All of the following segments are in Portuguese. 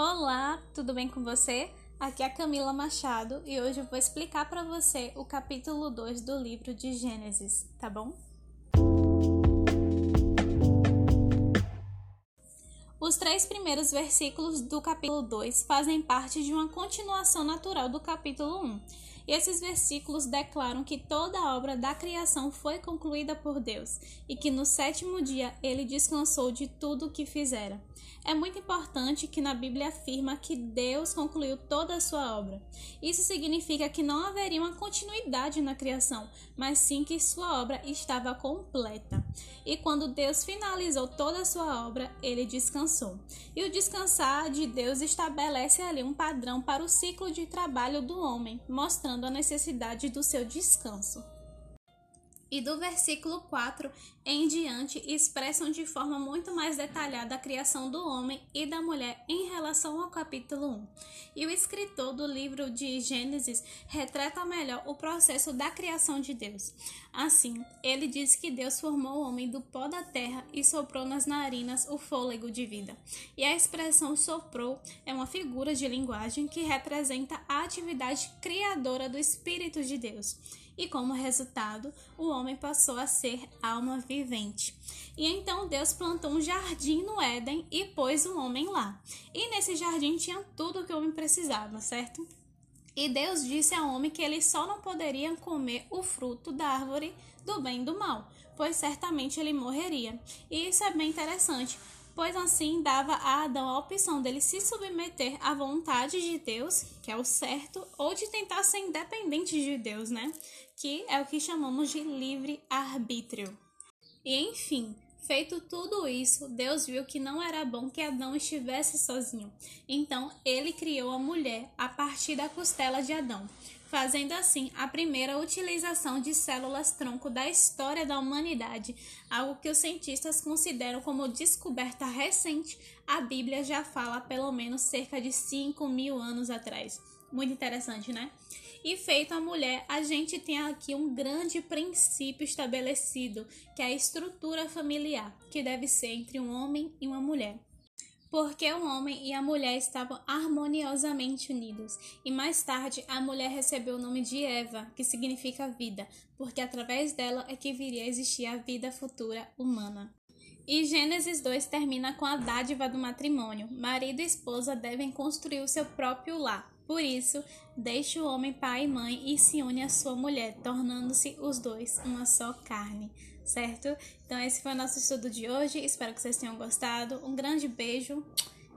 Olá, tudo bem com você? Aqui é a Camila Machado e hoje eu vou explicar para você o capítulo 2 do livro de Gênesis, tá bom? Os três primeiros versículos do capítulo 2 fazem parte de uma continuação natural do capítulo 1. E esses versículos declaram que toda a obra da criação foi concluída por Deus e que no sétimo dia ele descansou de tudo o que fizera. É muito importante que na Bíblia afirma que Deus concluiu toda a sua obra. Isso significa que não haveria uma continuidade na criação, mas sim que sua obra estava completa. E quando Deus finalizou toda a sua obra, ele descansou. E o descansar de Deus estabelece ali um padrão para o ciclo de trabalho do homem, mostrando a necessidade do seu descanso e do versículo 4 em diante expressam de forma muito mais detalhada a criação do homem e da mulher em relação ao capítulo 1. E o escritor do livro de Gênesis retrata melhor o processo da criação de Deus. Assim, ele diz que Deus formou o homem do pó da terra e soprou nas narinas o fôlego de vida. E a expressão soprou é uma figura de linguagem que representa a atividade criadora do Espírito de Deus e, como resultado, o homem passou a ser alma vivente. E então Deus plantou um jardim no Éden e pôs o homem lá. E nesse jardim tinha tudo o que o homem precisava, certo? E Deus disse ao homem que ele só não poderia comer o fruto da árvore do bem e do mal, pois certamente ele morreria. E isso é bem interessante, pois assim dava a Adão a opção dele se submeter à vontade de Deus, que é o certo, ou de tentar ser independente de Deus, né? Que é o que chamamos de livre arbítrio. E enfim, feito tudo isso, Deus viu que não era bom que Adão estivesse sozinho. Então, ele criou a mulher a partir da costela de Adão fazendo assim a primeira utilização de células-tronco da história da humanidade, algo que os cientistas consideram como descoberta recente. A Bíblia já fala pelo menos cerca de 5 mil anos atrás. Muito interessante, né? E feito a mulher, a gente tem aqui um grande princípio estabelecido, que é a estrutura familiar, que deve ser entre um homem e uma mulher porque o homem e a mulher estavam harmoniosamente unidos. E mais tarde, a mulher recebeu o nome de Eva, que significa vida, porque através dela é que viria a existir a vida futura humana. E Gênesis 2 termina com a dádiva do matrimônio. Marido e esposa devem construir o seu próprio lar. Por isso, deixe o homem pai e mãe e se une à sua mulher, tornando-se os dois uma só carne certo? Então esse foi o nosso estudo de hoje. Espero que vocês tenham gostado. Um grande beijo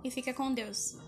e fica com Deus.